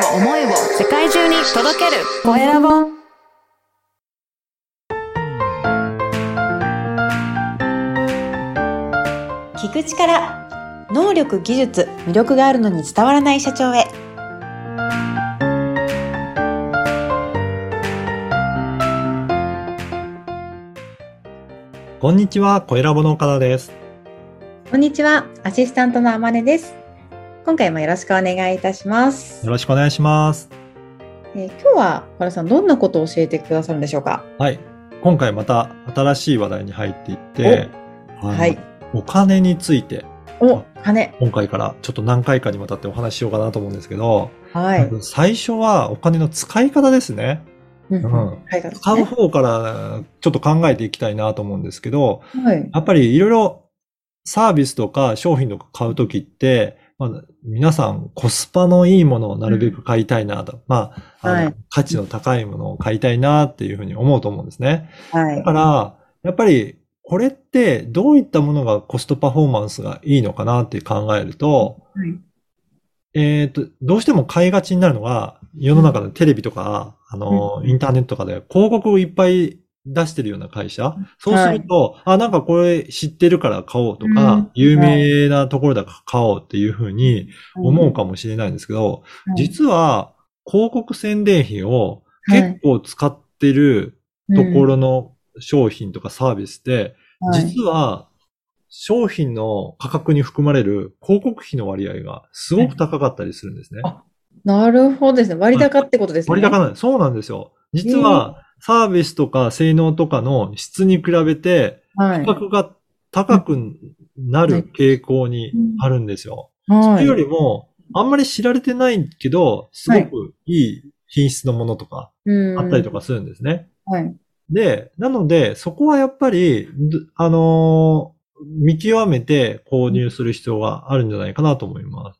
を思いを世界中に届ける。コエラボ聞く力能力技術魅力があるのに伝わらない社長へ。こんにちは、コエラボの岡田です。こんにちはアシスタントのあまねです今回もよろしくお願いいたします、よろしくお願いします。えー今日は岡田さんどんなことを教えてくださるんでしょうか？はい。今回また新しい話題に入っていって、はい。お金について、お金。今回からちょっと何回かにわたってお話ししようかなと思うんですけど、はい、最初はお金の使い方ですね。うんうん。はいです使うね方からちょっと考えていきたいなと思うんですけど、はい。やっぱりいろいろサービスとか商品とか買うときって、まあ、皆さんコスパのいいものをなるべく買いたいなと。まあ、あのはい価値の高いものを買いたいなっていうふうに思うと思うんですね。はいだから、やっぱりこれってどういったものがコストパフォーマンスがいいのかなって考えると、はいえっ、と、どうしても買いがちになるのが、世の中のテレビとか、あの、インターネットとかで広告をいっぱい出してるような会社？そうすると、あ、なんかこれ知ってるから買おうとか、うん。有名なところだから買おうっていうふうに思うかもしれないんですけど、実は広告宣伝費を結構使ってるところの商品とかサービスって、実は商品の価格に含まれる広告費の割合がすごく高かったりするんですね。あなるほどですね。割高ってことですね。割高なんです。そうなんですよ。実はサービスとか性能とかの質に比べてはい価格が高くなる傾向にあるんですよ。はいそれよりも、あんまり知られてないけど、すごくいい品質のものとかあったりとかするんですね。はいで、なので、そこはやっぱり、どあのー見極めて購入する必要があるんじゃないかなと思います。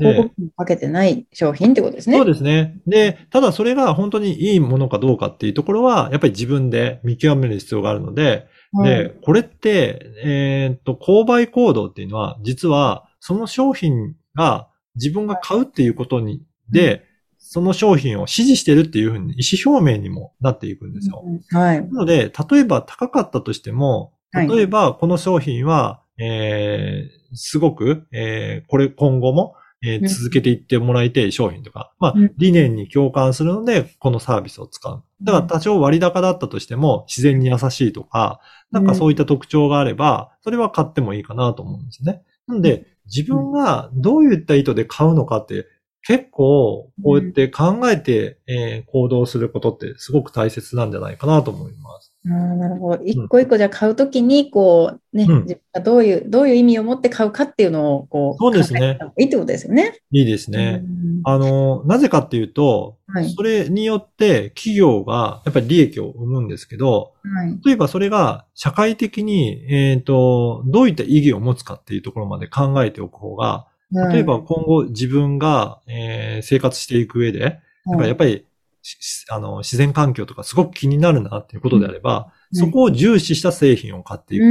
で広告にかけてない商品ってことですね。そうですね。で、ただそれが本当にいいものかどうかっていうところは、やっぱり自分で見極める必要があるので、はいで、これって、えーっと、購買行動っていうのは、実は、その商品が自分が買うっていうことに、で、その商品を支持してるっていうふうに意思表明にもなっていくんですよ。うんはい。なので、例えば高かったとしても、はい例えばこの商品は、えー、すごく、えー、これ今後も、えーうん。続けていってもらいたい商品とか、まあうん、理念に共感するので、このサービスを使う。だから多少割高だったとしても、自然に優しいとか、なんかそういった特徴があれば、それは買ってもいいかなと思うんですね。なので、自分がどういった意図で買うのかって、結構、こうやって考えて、えー行動することってすごく大切なんじゃないかなと思います。あーなるほど。一個一個じゃあ買うときに、こう、ね、うん自分がどういう、どういう意味を持って買うかっていうのを、こう、そうですねいいってことですよね。いいですね。うんあの、なぜかっていうと、はいそれによって企業がやっぱり利益を生むんですけど、はい。例えばそれが社会的に、えっ、と、どういった意義を持つかっていうところまで考えておく方が、例えば今後自分が、えー生活していく上で、やっぱり、しあの、自然環境とかすごく気になるなっていうことであれば、うん。そこを重視した製品を買っていく。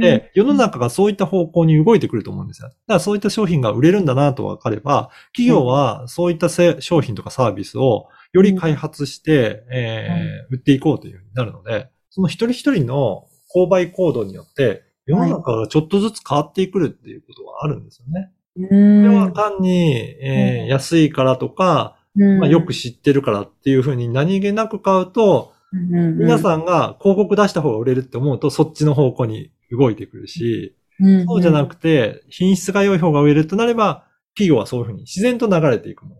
で、世の中がそういった方向に動いてくると思うんですよ。だからそういった商品が売れるんだなと分かれば、企業はそういったせ商品とかサービスをより開発して、えー売っていこうというふうになるので、その一人一人の購買行動によって、世の中がちょっとずつ変わってくるっていうことはあるんですよね。うんこれは単に、えーうん安いからとか、うんまあ、よく知ってるからっていうふうに何気なく買うと、皆ん、さんが広告出した方が売れるって思うと、そっちの方向に動いてくるし、うんそうじゃなくて、品質が良い方が売れるとなれば、企業はそういうふうに自然と流れていくも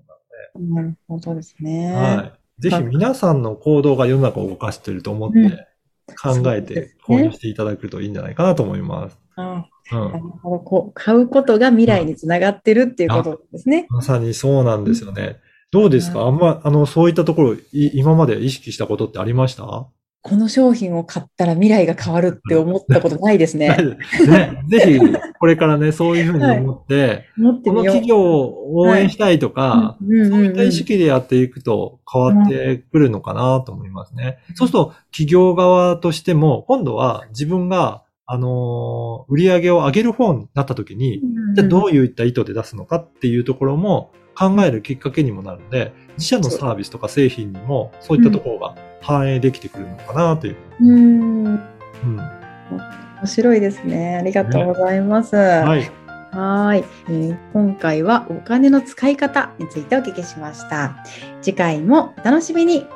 なるほどですね。の。はい。ぜひ皆さんの行動が世の中を動かしていると思って、うん考えてね購入していただくといいんじゃないかなと思います。あうんなるほど。こう、買うことが未来につながってるっていうことですね。まさにそうなんですよね。どうですか？うんあんま、あの、そういったところ、い今まで意識したことってありました？この商品を買ったら未来が変わるって思ったことないですね。ね、ぜひ、これからね、そういうふうに思って、この思ってみよう。企業を応援したいとか、うんうんうんうんそういった意識でやっていくと変わってくるのかなと思いますね。そうすると、企業側としても、今度は自分が、あのー売り上げを上げる方になった時に、じゃあどういった意図で出すのかっていうところも、考えるきっかけにもなるので、自社のサービスとか製品にもそういったところが反映できてくるのかなという。うん。うん。面白いですね。ありがとうございます。はい。はーい、えー今回はお金の使い方についてお聞きしました。次回もお楽しみに。